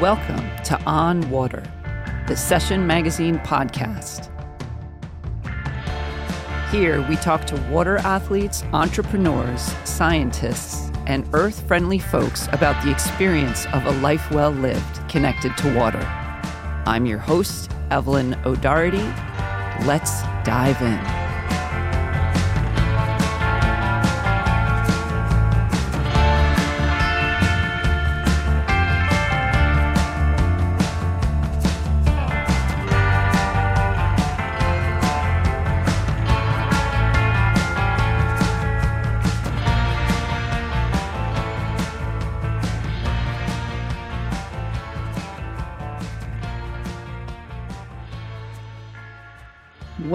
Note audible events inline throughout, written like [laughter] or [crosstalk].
Welcome to On Water, the Session Magazine podcast. Here we talk to water athletes, entrepreneurs, scientists, and earth friendly folks about the experience of a life well lived connected to water. I'm your host, Evelyn O'Doherty. Let's dive in.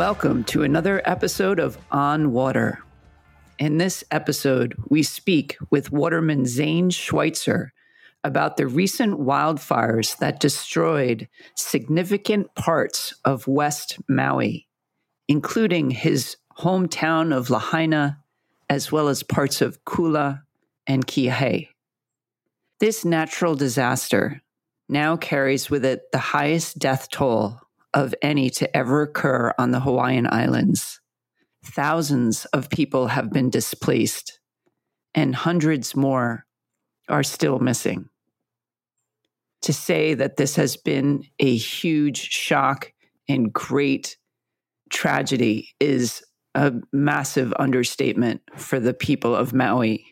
Welcome to another episode of On Water. In this episode, we speak with waterman Zane Schweitzer about the recent wildfires that destroyed significant parts of West Maui, including his hometown of Lahaina, as well as parts of Kula and Kihei. This natural disaster now carries with it the highest death toll of any to ever occur on the Hawaiian Islands. Thousands of people have been displaced, and hundreds more are still missing. To say that this has been a huge shock and great tragedy is a massive understatement for the people of Maui.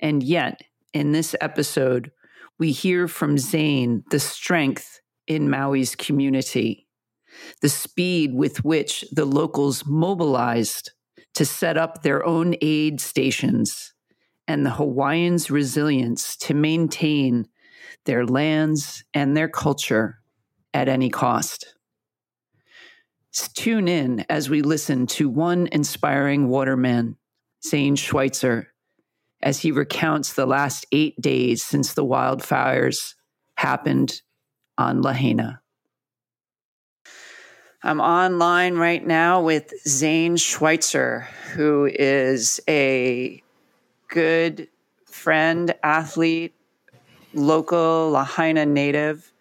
And yet, in this episode, we hear from Zane the strength in Maui's community, the speed with which the locals mobilized to set up their own aid stations, and the Hawaiians' resilience to maintain their lands and their culture at any cost. Tune in as we listen to one inspiring waterman, Zane Schweitzer, as he recounts the last eight days since the wildfires happened on Lahaina. I'm online right now with Zane Schweitzer, who is a good friend, athlete, local Lahaina native.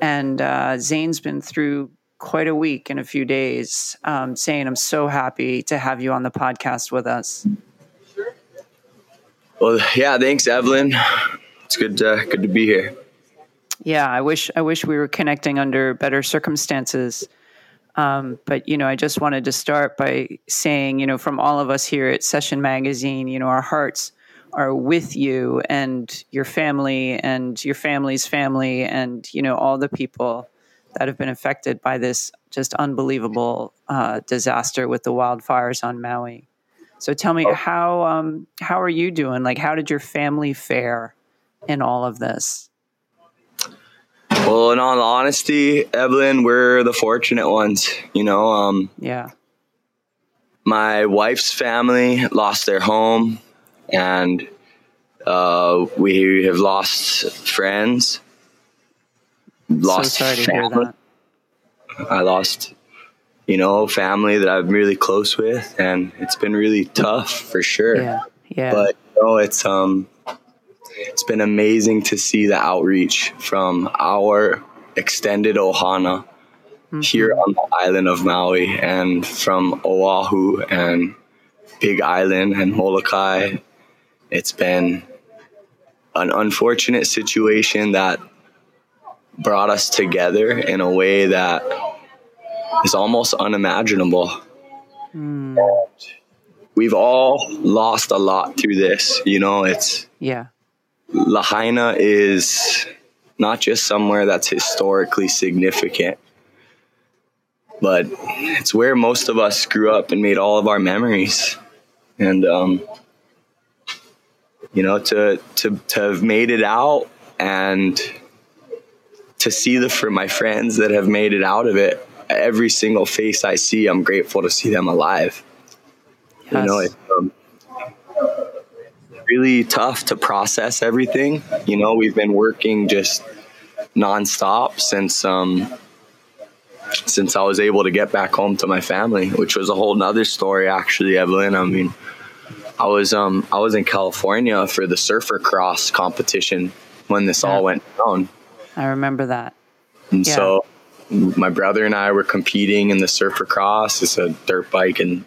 And uh, Zane's been through quite a week in a few days. Um, Zane, I'm so happy to have you on the podcast with us. Well, yeah, thanks, Evelyn. It's good, uh, good to be here. Yeah, I wish I wish we were connecting under better circumstances. Um, but you know, I just wanted to start by saying, you know, from all of us here at Session Magazine, you know, our hearts are with you and your family and your family's family and you know all the people that have been affected by this just unbelievable uh, disaster with the wildfires on Maui. So tell me, how um, how are you doing? Like, how did your family fare in all of this? Well, in all honesty, Evelyn, we're the fortunate ones. You know, um, yeah. My wife's family lost their home, and uh, we have lost friends. Lost so family. I lost, you know, family that I'm really close with, and it's been really tough for sure. Yeah, yeah. But you know, it's um, it's been amazing to see the outreach from our extended ohana mm-hmm. here on the island of Maui and from Oahu and Big Island and Molokai. It's been an unfortunate situation that brought us together in a way that is almost unimaginable. Mm. We've all lost a lot through this. You know, it's yeah. Lahaina is not just somewhere that's historically significant, but it's where most of us grew up and made all of our memories. And, um, you know, to, to, to have made it out and to see the, for my friends that have made it out of it, every single face I see, I'm grateful to see them alive. Yes. You know, it, really tough to process everything. You know, we've been working just nonstop since um since I was able to get back home to my family, which was a whole nother story actually, Evelyn. I mean I was um I was in California for the surfer cross competition when this yeah. all went down. I remember that. And Yeah. so my brother and I were competing in the Surfer Cross. It's a dirt bike and,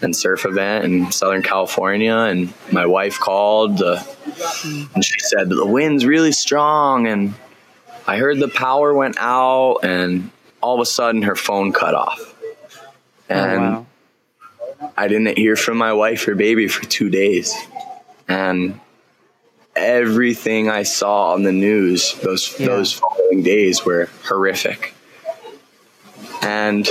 and surf event in Southern California. And my wife called uh, and she said, The wind's really strong. And I heard the power went out, and all of a sudden her phone cut off. And oh, wow. I didn't hear from my wife or baby for two days. And everything I saw on the news those Yeah. those following days were horrific. And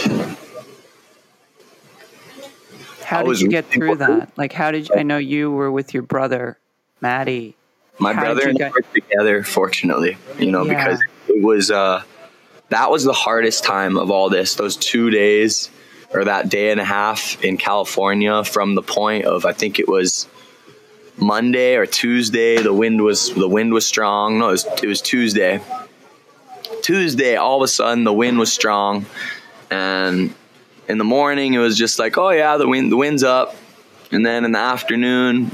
How did you get through that? Like, how did you, I know you were with your brother, Maddie. my How brother and I were together, fortunately, you know, Yeah. because it was uh that was the hardest time of all this. Those two days or that day and a half in California from the point of I think it was Monday or Tuesday. The wind was the wind was strong. No, it was, it was Tuesday. Tuesday, all of a sudden the wind was strong, and in the morning it was just like, oh yeah, the wind the wind's up, and then in the afternoon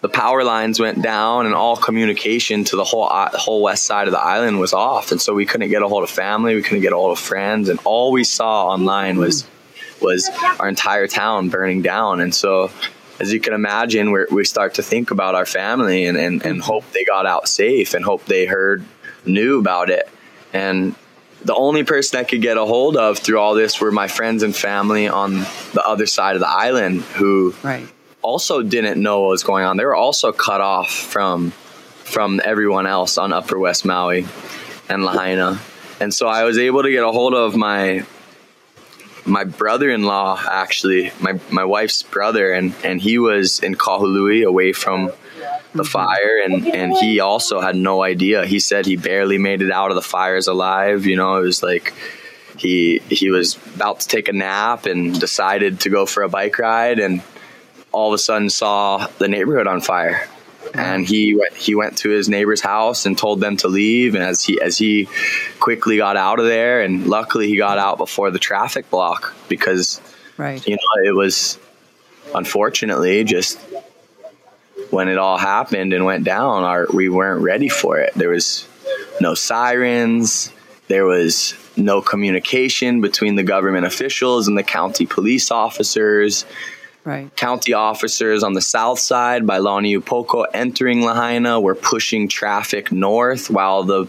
the power lines went down and all communication to the whole uh, i- whole west side of the island was off. And so we couldn't get a hold of family. We couldn't get a hold of friends. And all we saw online was was our entire town burning down. And so as you can imagine we start to think about our family and, and, and hope they got out safe and hope they heard knew about it. And the only person I could get a hold of through all this were my friends and family on the other side of the island who Right. also didn't know what was going on. They were also cut off from from everyone else on Upper West Maui and Lahaina. And so I was able to get a hold of my my brother-in-law actually, my my wife's brother and and he was in Kahului away from the fire and and he also had no idea. He said he barely made it out of the fires alive, you know, it was like he he was about to take a nap and decided to go for a bike ride and all of a sudden saw the neighborhood on fire. And he went he went to his neighbor's house and told them to leave and as he as he quickly got out of there and luckily he got out before the traffic block because Right. you know it was unfortunately just when it all happened and went down our we weren't ready for it there was no sirens there was no communication between the government officials and the county police officers Right. county officers on the south side by Launiupoko entering Lahaina were pushing traffic north while the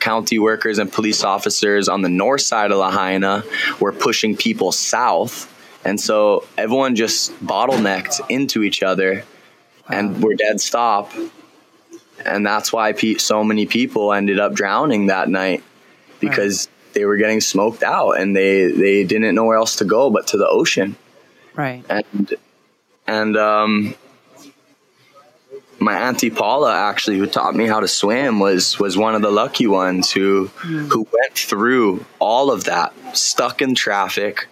county workers and police officers on the north side of Lahaina were pushing people south. And so everyone just bottlenecked into each other and were dead stop. And that's why pe- so many people ended up drowning that night because they were getting smoked out and they, they didn't know where else to go but to the ocean Right. and and um my auntie Paula actually who taught me how to swim was was one of the lucky ones who who went through all of that stuck in traffic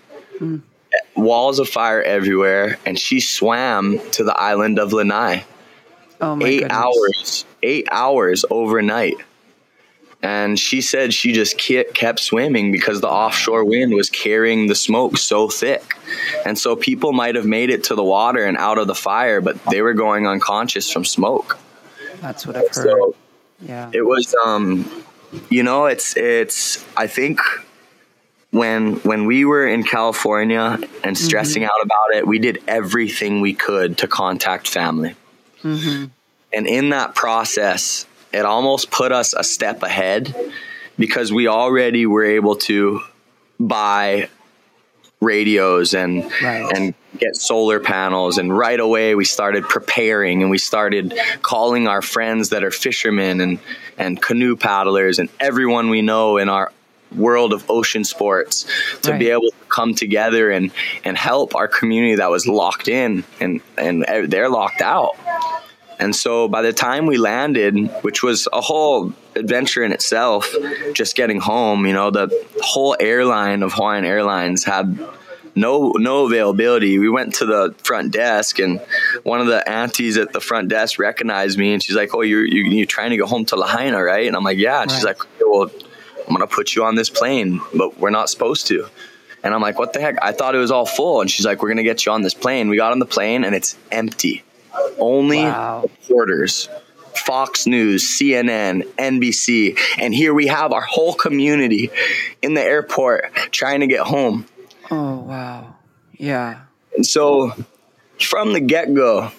walls of fire everywhere and she swam to the island of Lanai Oh 8 goodness. hours 8 hours overnight and she said she just kept swimming because the offshore wind was carrying the smoke so thick and so people might have made it to the water and out of the fire but they were going unconscious from smoke That's what I've heard. so yeah. it was um you know it's it's i think when when we were in california and mm-hmm. stressing out about it we did everything we could to contact family. Mm-hmm. And in that process it almost put us a step ahead because we already were able to buy radios and Right. and get solar panels. And right away we started preparing and we started calling our friends that are fishermen and and canoe paddlers and everyone we know in our world of ocean sports to be able to come together and and help our community that was locked in and and they're locked out and so by the time we landed, which was a whole adventure in itself, just getting home, you know, the whole airline of Hawaiian Airlines had no no availability. We went to the front desk and one of the aunties at the front desk recognized me and she's like, "Oh, you're you, you're trying to go home to Lahaina, right?" And I'm like, "Yeah." And she's like, "Okay, "Well, I'm to put you on this plane, but we're not supposed to." And I'm like, "What the heck? I thought it was all full." And she's like, "We're to get you on this plane." We got on the plane and it's empty. Only Wow. porters Fox News, CNN, NBC, and here we have our whole community in the airport trying to get home. Oh, wow. Yeah. And so from the get go,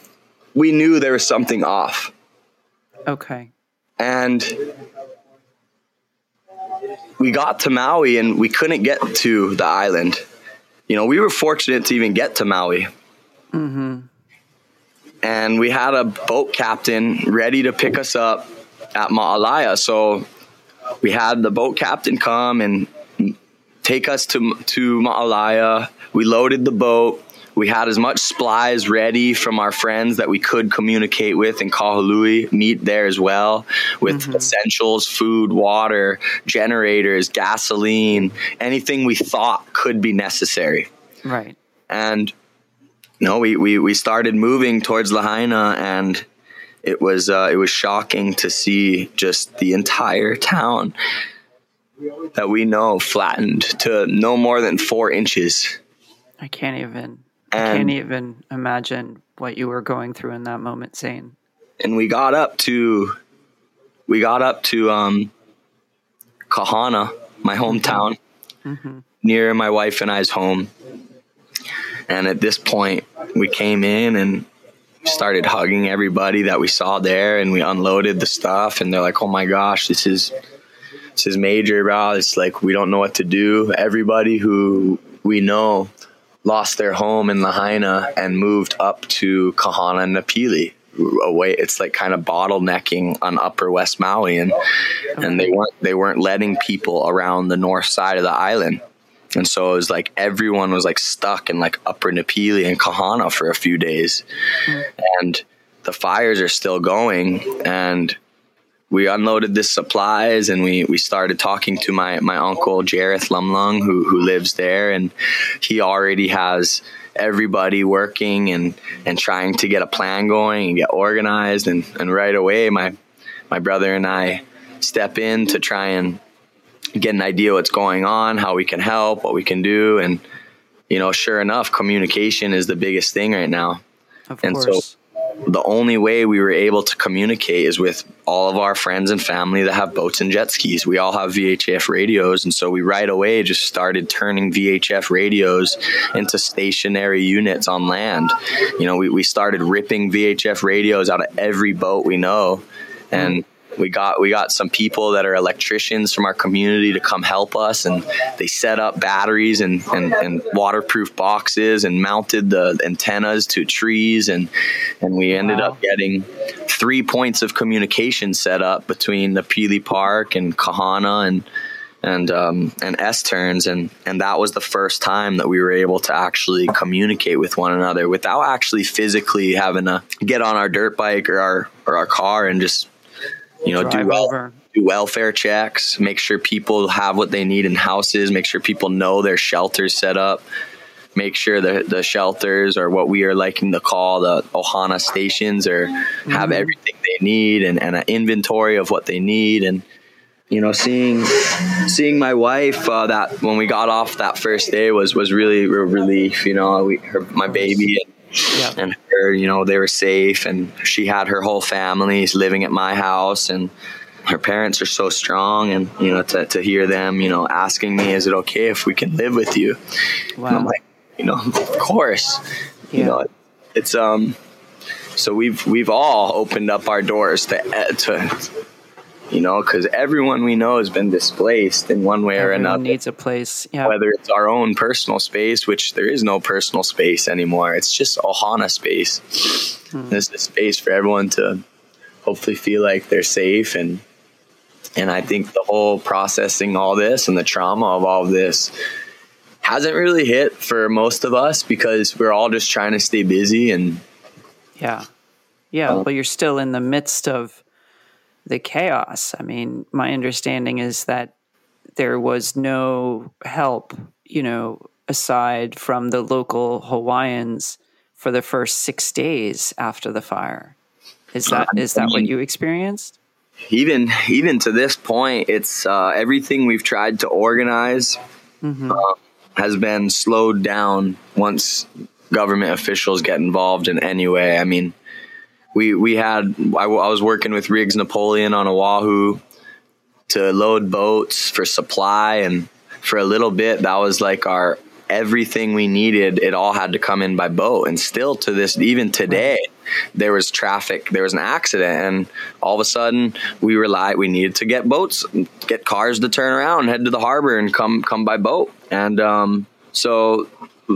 we knew there was something off. Okay. And we got to Maui and we couldn't get to the island. You know, we were fortunate to even get to Maui. Mm-hmm. And we had a boat captain ready to pick us up at Ma'alaea. So we had the boat captain come and take us to to Ma'alaea. We loaded the boat. We had as much supplies ready from our friends that we could communicate with in Kahului, meet there as well, with mm-hmm. essentials, food, water, generators, gasoline, anything we thought could be necessary. Right. And no, we, we, we started moving towards Lahaina and it was uh, it was shocking to see just the entire town that we know flattened to no more than four inches. I can't even and, I can't even imagine what you were going through in that moment, Zane. And we got up to, we got up to um, Kahana, my hometown, mm-hmm. near my wife and I's home. And at this point, we came in and started hugging everybody that we saw there, and we unloaded the stuff. And they're like, "Oh my gosh, this is this is major, bro. It's like we don't know what to do." Everybody who we know lost their home in Lahaina and moved up to Kahana and Napili away it's like kind of bottlenecking on upper west maui and and they weren't they weren't letting people around the north side of the island. And so it was like everyone was like stuck in like upper napili and kahana for a few days. Mm. and the fires are still going and we unloaded the supplies and we, we started talking to my, my uncle Jareth Lumlung who, who lives there and he already has everybody working and, and trying to get a plan going and get organized and, and right away my my brother and I step in to try and get an idea what's going on, how we can help, what we can do and you know, sure enough, communication is the biggest thing right now. Of and course. so the only way we were able to communicate is with all of our friends and family that have boats and jet skis. We all have VHF radios. And so we right away just started turning VHF radios into stationary units on land. You know, we, we started ripping VHF radios out of every boat we know. And we got we got some people that are electricians from our community to come help us and they set up batteries and, and, and waterproof boxes and mounted the antennas to trees and and we ended wow. up getting three points of communication set up between the Pili Park and Kahana and and um, and S turns and and that was the first time that we were able to actually communicate with one another without actually physically having to get on our dirt bike or our or our car and just you know, do well, do welfare checks, make sure people have what they need in houses, make sure people know their shelters set up, make sure the the shelters or what we are liking to call the Ohana stations or mm-hmm. have everything they need and, and an inventory of what they need and you know seeing seeing my wife uh, that when we got off that first day was was really a relief you know we, her, my baby and yeah. and her, you know, they were safe, and she had her whole family living at my house, and her parents are so strong, and you know, to to hear them, you know, asking me, "Is it okay if we can live with you?" Wow. And I'm like, you know, [laughs] of course, yeah. you know, it's um. So we've we've all opened up our doors to to you know, because everyone we know has been displaced in one way Everyone or another. Needs a place, yeah. Whether it's our own personal space, which there is no personal space anymore. It's just Ohana space. Hmm. This is a space for everyone to hopefully feel like they're safe and and I think the whole processing all this and the trauma of all of this hasn't really hit for most of us because we're all just trying to stay busy and yeah yeah um, but you're still in the midst of the chaos. I mean, my understanding is that there was no help, you know, aside from the local Hawaiians for the first six days after the fire. Is that is that what you experienced? Even even to this point, it's uh, everything we've tried to organize mm-hmm. uh, has been slowed down once government officials get involved in any way. I mean, we we had I, I was working with Riggs Napoleon on Oahu to load boats for supply and for a little bit that was like our everything we needed it all had to come in by boat and still to this even today there was traffic there was an accident and all of a sudden we relied we needed to get boats get cars to turn around head to the harbor and come come by boat and um, so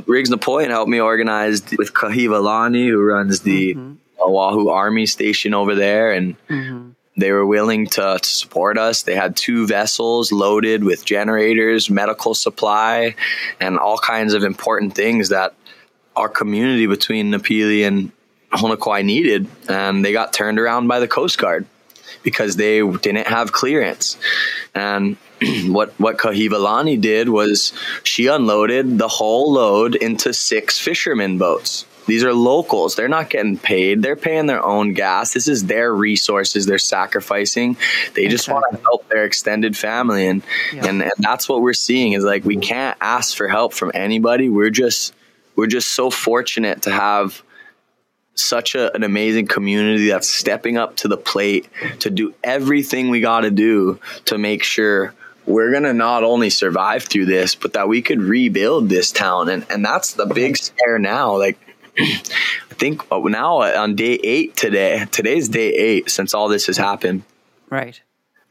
Riggs Napoleon helped me organize with Kahiva Lani who runs the mm-hmm. Oahu Army Station over there and mm-hmm they were willing to, to, support us. They had two vessels loaded with generators, medical supply, and all kinds of important things that our community between Napili and Honokowai needed. And they got turned around by the Coast Guard because they didn't have clearance. And [clears throat] what what Kahivalani did was she unloaded the whole load into six fishermen boats these are locals. They're not getting paid. They're paying their own gas. This is their resources they're sacrificing. They just want to help their extended family. And, yeah. and and that's what we're seeing is like we can't ask for help from anybody. We're just we're just so fortunate to have such a, an amazing community that's stepping up to the plate to do everything we got to do to make sure we're going to not only survive through this, but that we could rebuild this town. And, and that's the big scare now. Like, I think uh, now on day eight today, today's day eight since all this has happened. Right.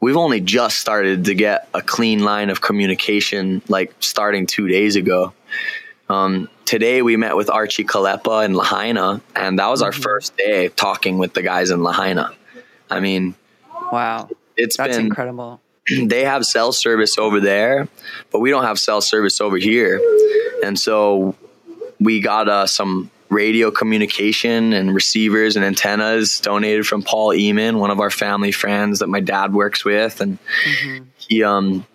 We've only just started to get a clean line of communication, like starting two days ago. Um, today we met with Archie Kalepa in Lahaina, and that was our mm-hmm. first day talking with the guys in Lahaina. I mean, wow, it's That's been incredible. [clears throat] They have cell service over there, but we don't have cell service over here, and so we got uh, some radio communication and receivers and antennas donated from Paul Eamon, one of our family friends that my dad works with, and mm-hmm. he um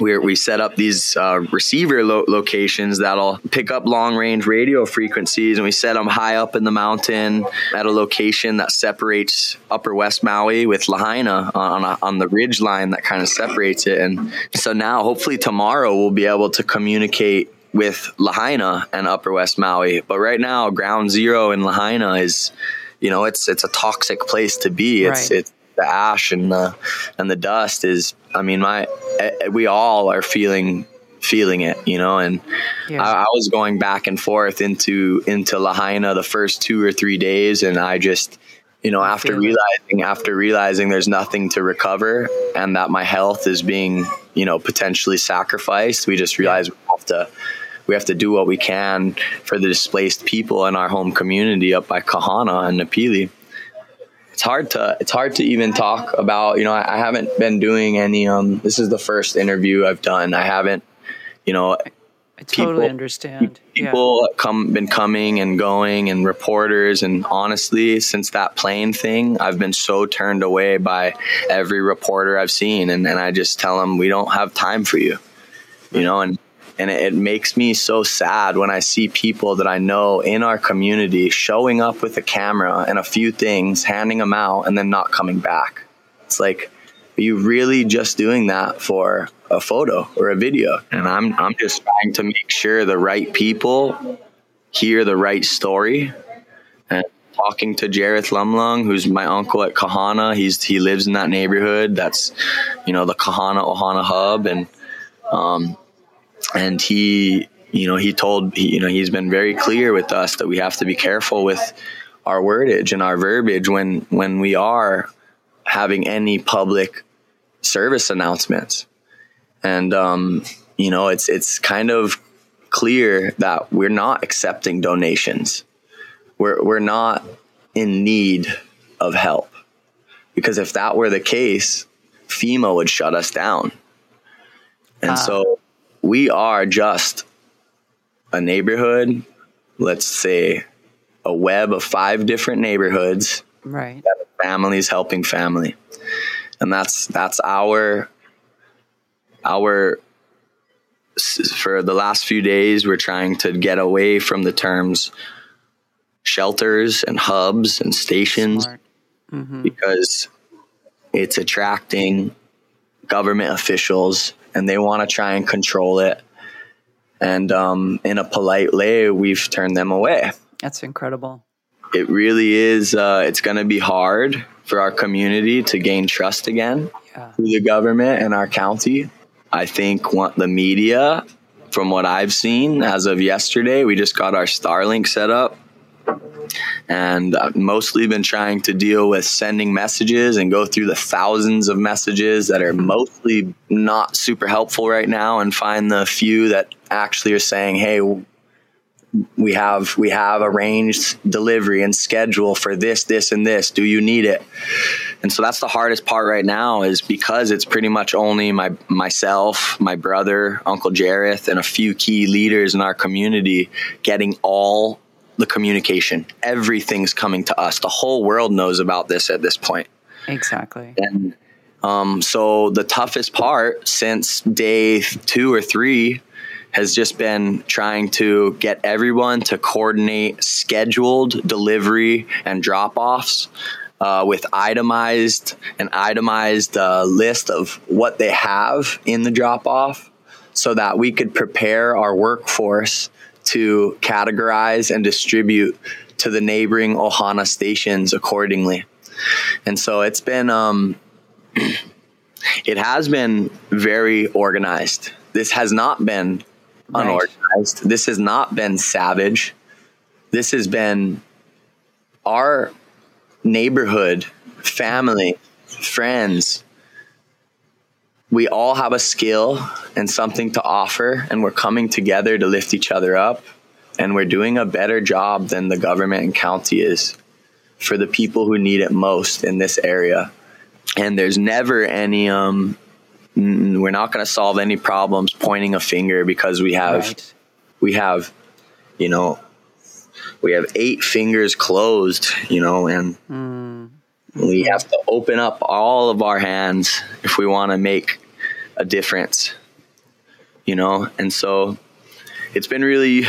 we we set up these uh, receiver lo- locations that'll pick up long range radio frequencies, and we set them high up in the mountain at a location that separates Upper West Maui with Lahaina on a, on the ridge line that kind of separates it. And so now, hopefully tomorrow, we'll be able to communicate with Lahaina and Upper West Maui. But right now, Ground Zero in Lahaina is, you know, it's it's a toxic place to be. It's right. it's the ash and the and the dust is. I mean, my eh, we all are feeling feeling it, you know. And yeah. I, I, was going back and forth into into Lahaina the first two or three days, and I just. You know, after realizing it. after realizing there's nothing to recover and that my health is being, you know, potentially sacrificed, we just realized we have to we have to do what we can for the displaced people in our home community up by Kahana and Napili. It's hard to it's hard to even talk about. You know, I, I haven't been doing any. Um, this is the first interview I've done. I haven't, you know, I totally people, understand. People yeah. come been coming and going, and reporters. And honestly, since that plane thing, I've been so turned away by every reporter I've seen, and, and I just tell them we don't have time for you, you know. And and it, makes me so sad when I see people that I know in our community showing up with a camera and a few things, handing them out, and then not coming back. It's like, are you really just doing that for a photo or a video? And I'm I'm just trying to make sure the right people hear the right story. And talking to Jareth Lumlung, who's my uncle at Kahana, he's he lives in that neighborhood. That's you know the Kahana Ohana hub, and um, and he you know he told you know he's been very clear with us that we have to be careful with our wordage and our verbiage when when we are having any public service announcements. And um, you know it's it's kind of clear that we're not accepting donations. We're we're not in need of help. Because if that were the case FEMA would shut us down. And uh. so we are just a neighborhood, let's say a web of five different neighborhoods. Right. Families helping family. And that's that's our our for the last few days we're trying to get away from the terms shelters and hubs and stations mm-hmm. because it's attracting government officials and they want to try and control it. And um, in a polite way, we've turned them away. That's incredible. it really is. Uh, it's going to be hard for our community to gain trust again yeah. through the government and our county. I think what the media, from what I've seen as of yesterday, we just got our Starlink set up and I've mostly been trying to deal with sending messages and go through the thousands of messages that are mm-hmm. mostly not super helpful right now and find the few that actually are saying hey we have we have arranged delivery and schedule for this this and this. Do you need it? And so that's the hardest part right now is because it's pretty much only my myself my brother uncle jareth and a few key leaders in our community getting all the communication. Everything's coming to us. The whole world knows about this at this point. Exactly. And um, so the toughest part since day two or three has just been trying to get everyone to coordinate scheduled delivery and drop offs. Uh, with itemized an itemized uh, list of what they have in the drop off so that we could prepare our workforce to categorize and distribute to the neighboring Ohana stations accordingly. And so it's been, um, [clears throat] it has been very organized. This has not been unorganized. This has not been savage. This has been our neighborhood, family, friends, we all have a skill and something to offer, and we're coming together to lift each other up. And we're doing a better job than the government and county is for the people who need it most in this area. And there's never any, um, we're not going to solve any problems pointing a finger because we have, right. we have, you know, we have eight fingers closed, you know, and mm. we have to open up all of our hands if we want to make a difference, you know? And so it's been really,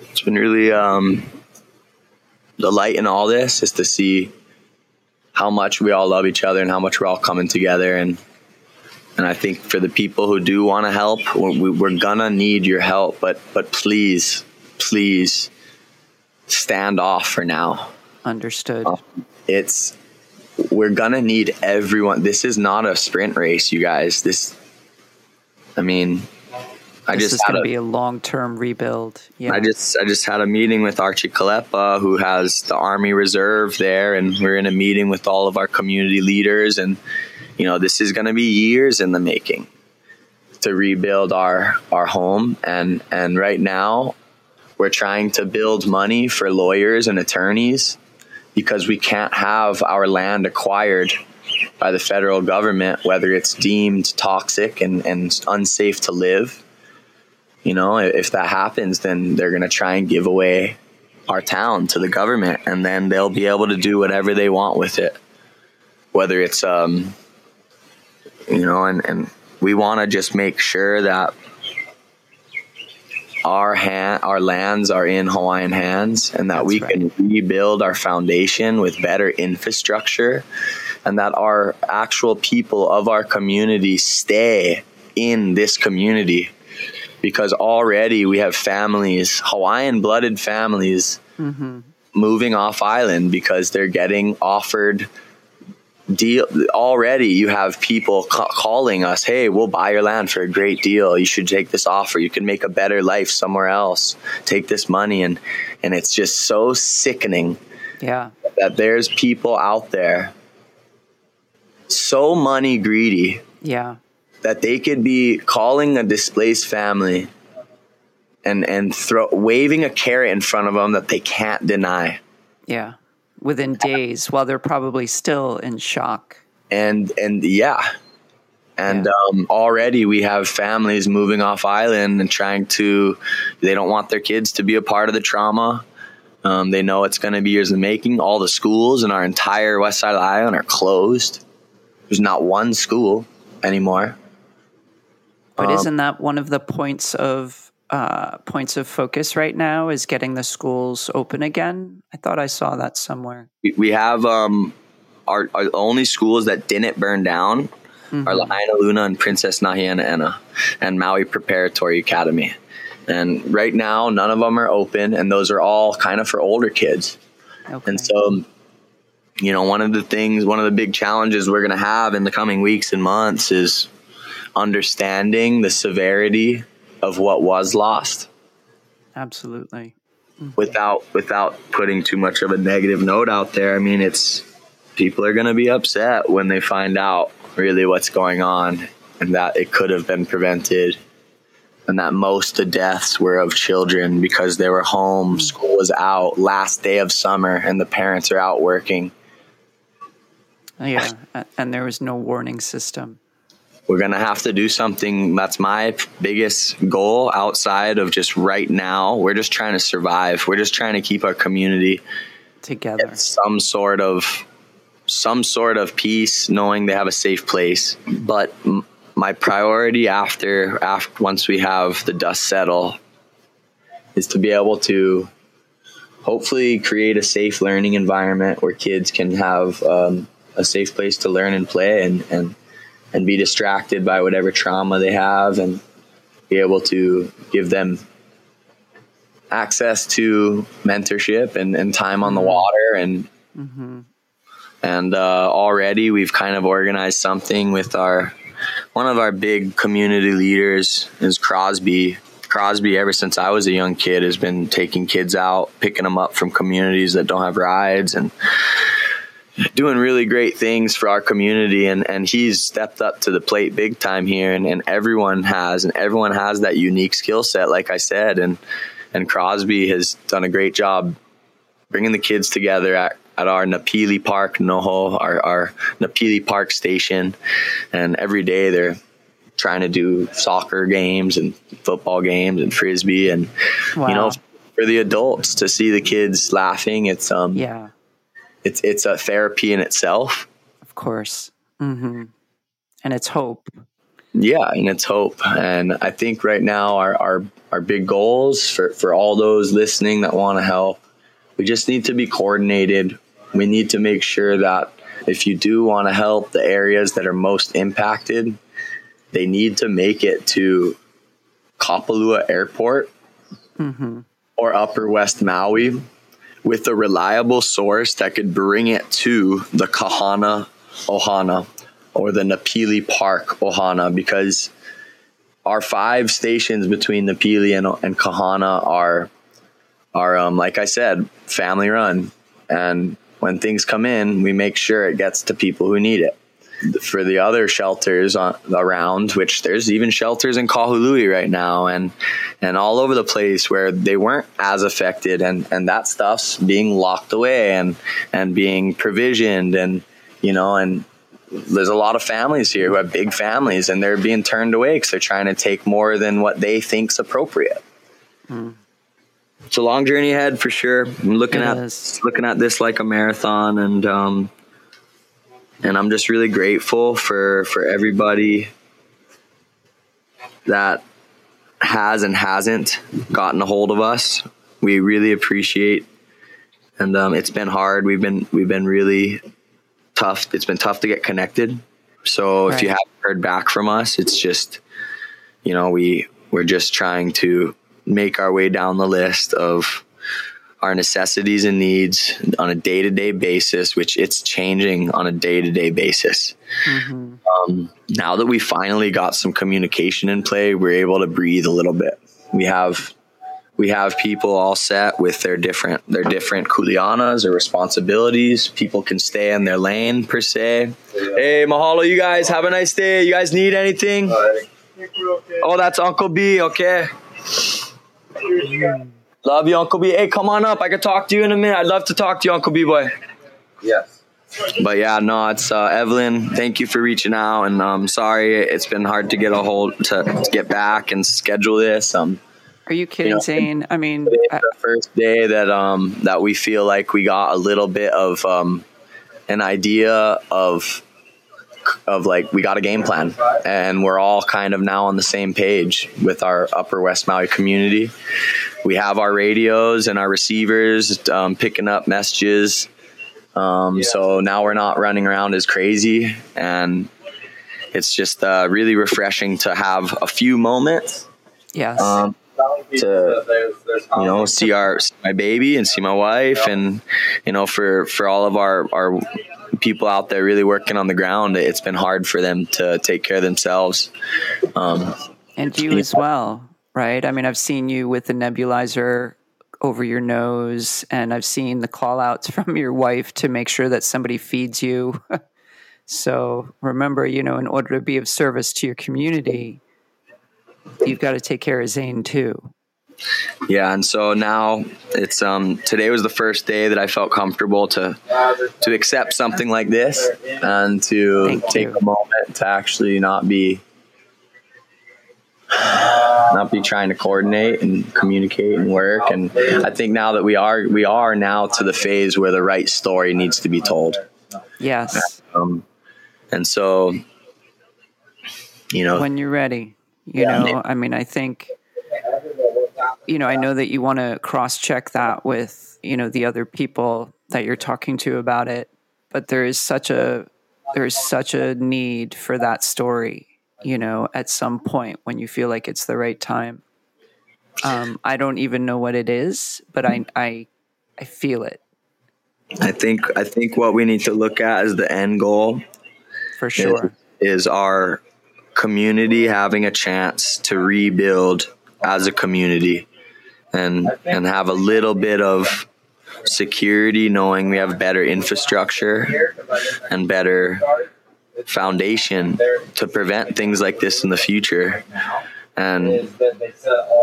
it's been really, um, the light in all this is to see how much we all love each other and how much we're all coming together. And, and I think for the people who do want to help, we're, we're gonna need your help, but, but please, please stand off for now. Understood. Um, it's, we're gonna need everyone. This is not a sprint race, you guys. This, I mean, I this just is going to be a long term rebuild. Yeah. I just I just had a meeting with Archie Kalepa, who has the Army Reserve there, and we're in a meeting with all of our community leaders, and you know this is to be years in the making to rebuild our our home, and and right now we're trying to build money for lawyers and attorneys because we can't have our land acquired by the federal government, whether it's deemed toxic and, and unsafe to live. You know, if that happens, then they're going to try and give away our town to the government, and then they'll be able to do whatever they want with it. Whether it's, um, you know, and, and we want to just make sure that our hand, our lands are in Hawaiian hands, and that That's we right. can rebuild our foundation with better infrastructure, and that our actual people of our community stay in this community, because already we have families, Hawaiian blooded families, mm-hmm. moving off island because they're getting offered deal already you have people ca- calling us hey we'll buy your land for a great deal. You should take this offer. You can make a better life somewhere else. Take this money. And and it's just so sickening yeah. that there's people out there so money greedy yeah. that they could be calling a displaced family and and throw waving a carrot in front of them that they can't deny. Yeah within days while they're probably still in shock. And and yeah. And yeah. Um, already we have families moving off island and trying to, they don't want their kids to be a part of the trauma. Um, they know it's going to be years in the making. All the schools in our entire west side of the island are closed. There's not one school anymore. But um, isn't that one of the points of uh, points of focus right now is getting the schools open again. I thought I saw that somewhere. We have um, our, our only schools that didn't burn down mm-hmm. are Lahainaluna and Princess Nahiane'ena and Maui Preparatory Academy. and right now none of them are open, and those are all kind of for older kids. Okay. And so, you know, one of the things, one of the big challenges we're going to have in the coming weeks and months is understanding the severity of what was lost Absolutely. Mm-hmm. without without putting too much of a negative note out there. I mean, it's people are going to be upset when they find out really what's going on and that it could have been prevented and that most of the deaths were of children because they were home, mm-hmm. school was out, last day of summer and the parents are out working. Yeah. and there was no warning system. We're going to have to do something that's my biggest goal outside of just right now. We're just trying to survive. We're just trying to keep our community Together. some sort of some sort of peace knowing they have a safe place. But my priority after after once we have the dust settle is to be able to hopefully create a safe learning environment where kids can have um, a safe place to learn and play and, and and be distracted by whatever trauma they have and be able to give them access to mentorship and, and time on the water. And and uh, already we've kind of organized something with our one of our big community leaders is Crosby. Crosby, ever since I was a young kid, has been taking kids out, picking them up from communities that don't have rides, and doing really great things for our community and, and he's stepped up to the plate big time here and, and everyone has and everyone has that unique skill set like I said and and Crosby has done a great job bringing the kids together at, at our Napili Park Noho our, our Napili Park station and every day they're trying to do soccer games and football games and frisbee and Wow. you know for the adults to see the kids laughing it's um yeah, it's it's a therapy in itself. of course. hmm And it's hope. Yeah, and it's hope. And I think right now our our, our big goals for, for all those listening that want to help, we just need to be coordinated. We need to make sure that if you do want to help the areas that are most impacted, they need to make it to Kapalua Airport or Upper West Maui with a reliable source that could bring it to the Kahana Ohana or the Napili Park Ohana because our five stations between Napili and, and Kahana are are um, like I said, family run. And when things come in, we make sure it gets to people who need it. For the other shelters on, around, which there's even shelters in Kahului right now, and and all over the place where they weren't as affected, and and that stuff's being locked away and and being provisioned, and you know, and there's a lot of families here who have big families, and they're being turned away because they're trying to take more than what they think's appropriate. It's a long journey ahead for sure. I'm looking It at is. looking at this like a marathon, and um, and I'm just really grateful for for everybody that has and hasn't gotten a hold of us. We really appreciate, and um, it's been hard. We've been we've been really tough. It's been tough to get connected. So if you haven't heard back from us, it's just you know we we're just trying to make our way down the list of our necessities and needs on a day-to-day basis which it's changing on a day-to-day basis. Um, now that we finally got some communication in play we're able to breathe a little bit. We have we have people all set with their different their different kuleanas or responsibilities. People can stay in their lane per se. Hey mahalo you guys. Have a nice day. You guys need anything? Oh that's uncle b okay Love you, Uncle B. Hey, come on up. I could talk to you in a minute. I'd love to talk to you, Uncle B boy. Yes. But yeah, no, it's uh, Evelyn. Thank you for reaching out, and um, sorry it's been hard to get a hold to, to get back and schedule this. Um, Are you kidding, You know, Zane? I mean, I, the first day that um that we feel like we got a little bit of um an idea of of like we got a game plan. And we're all kind of now on the same page with our upper west maui community. We have our radios and our receivers um, picking up messages. Um, so now we're not running around as crazy. And it's just uh, really refreshing to have a few moments yes. um, to you know see our see my baby and see my wife and you know for for all of our our people out there really working on the ground it's been hard for them to take care of themselves. Um, and you as well right? I mean i've seen you with the nebulizer over your nose and i've seen the call outs [laughs] from your wife to make sure that somebody feeds you. [laughs] So remember you know in order to be of service to your community you've got to take care of Zane too. Yeah, and so now it's um today was the first day that I felt comfortable to to accept something like this and to Thank take you. a moment to actually not be not be trying to coordinate and communicate and work and I think now that we are we are now to the phase where the right story needs to be told. Yes. Um, and so you know when you're ready you yeah. know, I mean, I think, you know, I know that you want to cross check that with, you know, the other people that you're talking to about it, but there is such a, there is such a need for that story, you know, at some point when you feel like it's the right time. Um, I don't even know what it is, but I, I, I feel it. I think I think what we need to look at as the end goal, for sure, is, is our community having a chance to rebuild as a community and and have a little bit of security knowing we have better infrastructure and better foundation to prevent things like this in the future. And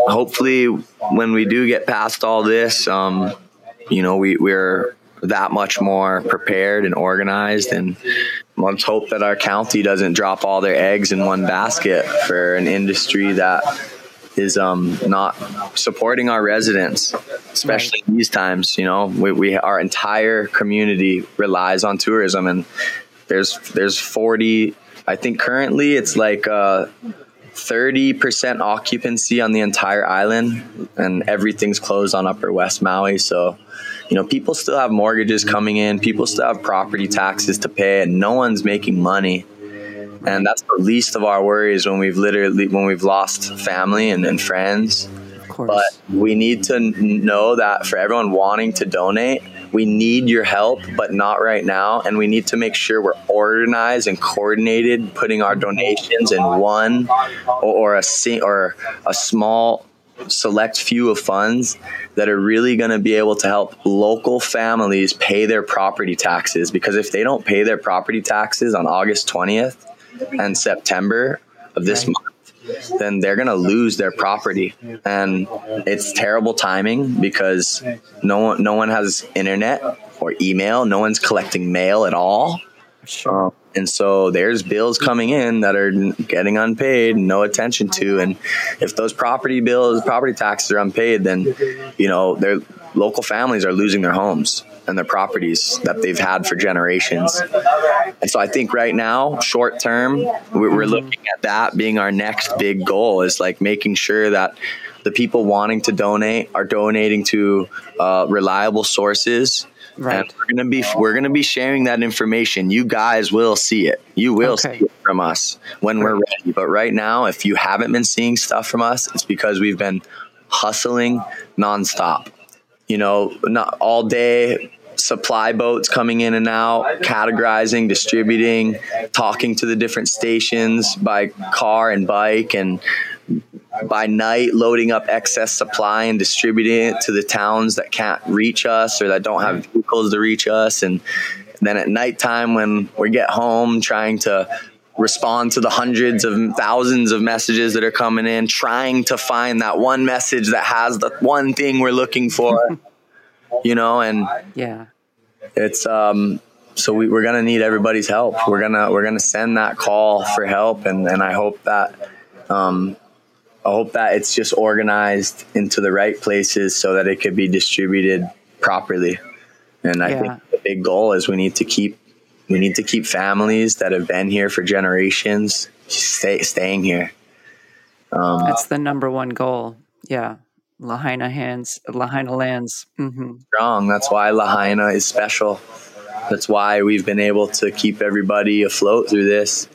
hopefully when we do get past all this um, you know we, we're that much more prepared and organized and let's hope that our county doesn't drop all their eggs in one basket for an industry that is um, not supporting our residents, especially right. these times. You know, we, we our entire community relies on tourism, and there's there's forty. I think currently it's like. Uh, 30% occupancy on the entire island and everything's closed on upper west maui so you know, people still have mortgages coming in, people still have property taxes to pay, and no one's making money. And that's the least of our worries when we've literally when we've lost family and, and friends. But we need to know that for everyone wanting to donate, we need your help, but not right now. And we need to make sure we're organized and coordinated, putting our donations in one or, or a or a small select few of funds that are really going to be able to help local families pay their property taxes because if they don't pay their property taxes on August 20th and September of this right. month then they're going to lose their property and it's terrible timing because no one no one has internet or email no one's collecting mail at all sure. Um, and so there's bills coming in that are getting unpaid, no attention to. And if those property bills, property taxes are unpaid, then, you know, their local families are losing their homes and their properties that they've had for generations. And so I think right now, short term, we're looking at that being our next big goal is like making sure that the people wanting to donate are donating to uh, reliable sources Right. And we're gonna be we're gonna be sharing that information. You guys will see it. You will okay. see it from us when we're ready. But right now, if you haven't been seeing stuff from us, it's because we've been hustling nonstop. You know, not all day supply boats coming in and out, categorizing, distributing, talking to the different stations by car and bike and by night loading up excess supply and distributing it to the towns that can't reach us or that don't have vehicles to reach us. And then at nighttime when we get home trying to respond to the hundreds of thousands of messages that are coming in trying to find that one message that has the one thing we're looking for you know and yeah it's um so we, we're gonna need everybody's help we're gonna we're gonna send that call for help and and i hope that um I hope that it's just organized into the right places so that it could be distributed properly. And I yeah. think the big goal is we need to keep we need to keep families that have been here for generations stay, staying here. Um, That's the number one goal. Yeah. Lahaina hands, Lahaina lands. Mm-hmm. Strong. That's why Lahaina is special. That's why we've been able to keep everybody afloat through this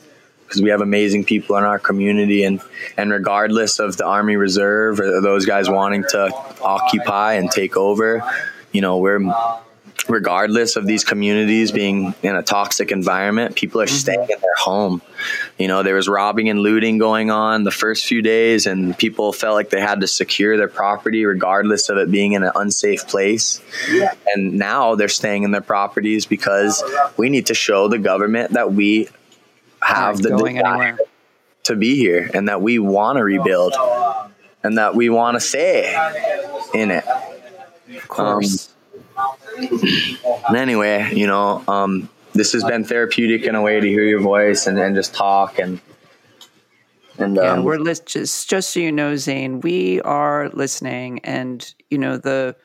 because we have amazing people in our community, and and regardless of the Army Reserve or those guys wanting to occupy and take over, you know, we're regardless of these communities being in a toxic environment, people are mm-hmm. staying in their home. You know, there was robbing and looting going on the first few days, and people felt like they had to secure their property regardless of it being in an unsafe place. Yeah. And now they're staying in their properties because we need to show the government that we have the desire to be here and that we want to rebuild and that we want to stay in it. Of course. Um, anyway, you know, um, this has been therapeutic in a way to hear your voice and, and just talk and and um, yeah, we're list- just just so you know, Zane, we are listening, and you know the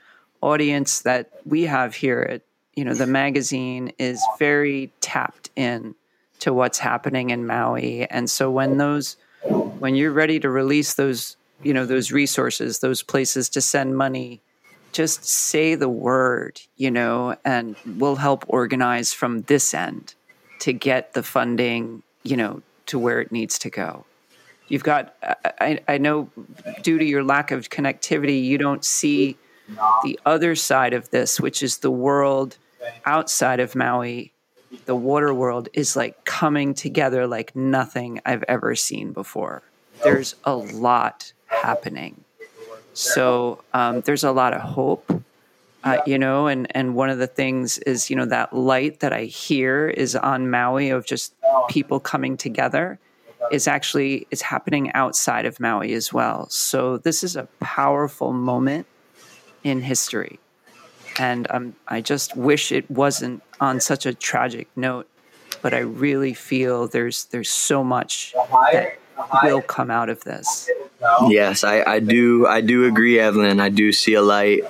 audience that we have here at you know the magazine is very tapped in to what's happening in Maui, and so when those when you're ready to release those you know those resources, those places to send money just say the word, you know, and we'll help organize from this end to get the funding, you know, to where it needs to go. You've got, I, I know due to your lack of connectivity, you don't see the other side of this, which is the world outside of Maui. The water world is like coming together like nothing I've ever seen before. There's a lot happening so um, there's a lot of hope, uh, you know, and, and one of the things is, you know, that light that I hear is on Maui of just people coming together is actually is happening outside of Maui as well. So this is a powerful moment in history. And um, I just wish it wasn't on such a tragic note, but I really feel there's there's so much that will come out of this. Yes, I, I do. I do agree, Evelyn. I do see a light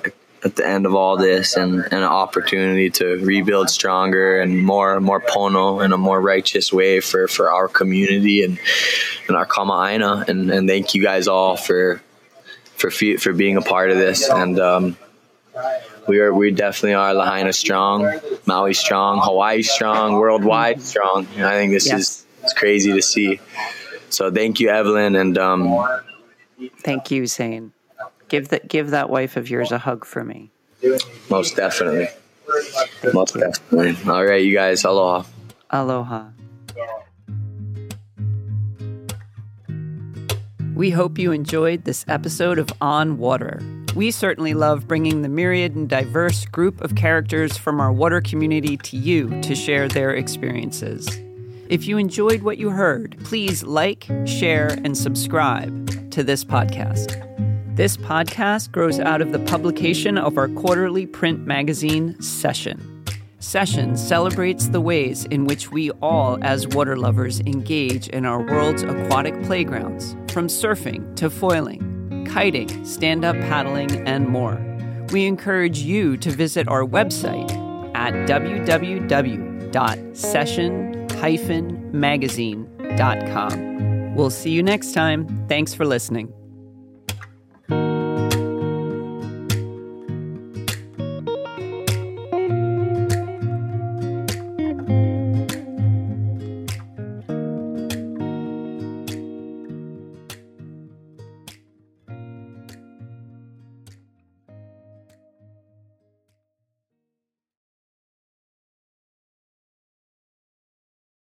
at the end of all this, and, and an opportunity to rebuild stronger and more more pono in a more righteous way for, for our community and and our kamaaina. And and thank you guys all for for for being a part of this. And um, we are we definitely are Lahaina strong, Maui strong, Hawaii strong, worldwide strong. And I think this yes. is it's crazy to see. So thank you, Evelyn, and um, thank you, Zane. Give that give that wife of yours a hug for me. Most definitely. Thank Most you. definitely. All right, you guys. Aloha. Aloha. We hope you enjoyed this episode of On Water. We certainly love bringing the myriad and diverse group of characters from our water community to you to share their experiences. If you enjoyed what you heard, please like, share, and subscribe to this podcast. This podcast grows out of the publication of our quarterly print magazine, Session. Session celebrates the ways in which we all, as water lovers, engage in our world's aquatic playgrounds, from surfing to foiling, kiting, stand up paddling, and more. We encourage you to visit our website at www.session.com magazine.com. We'll see you next time. Thanks for listening.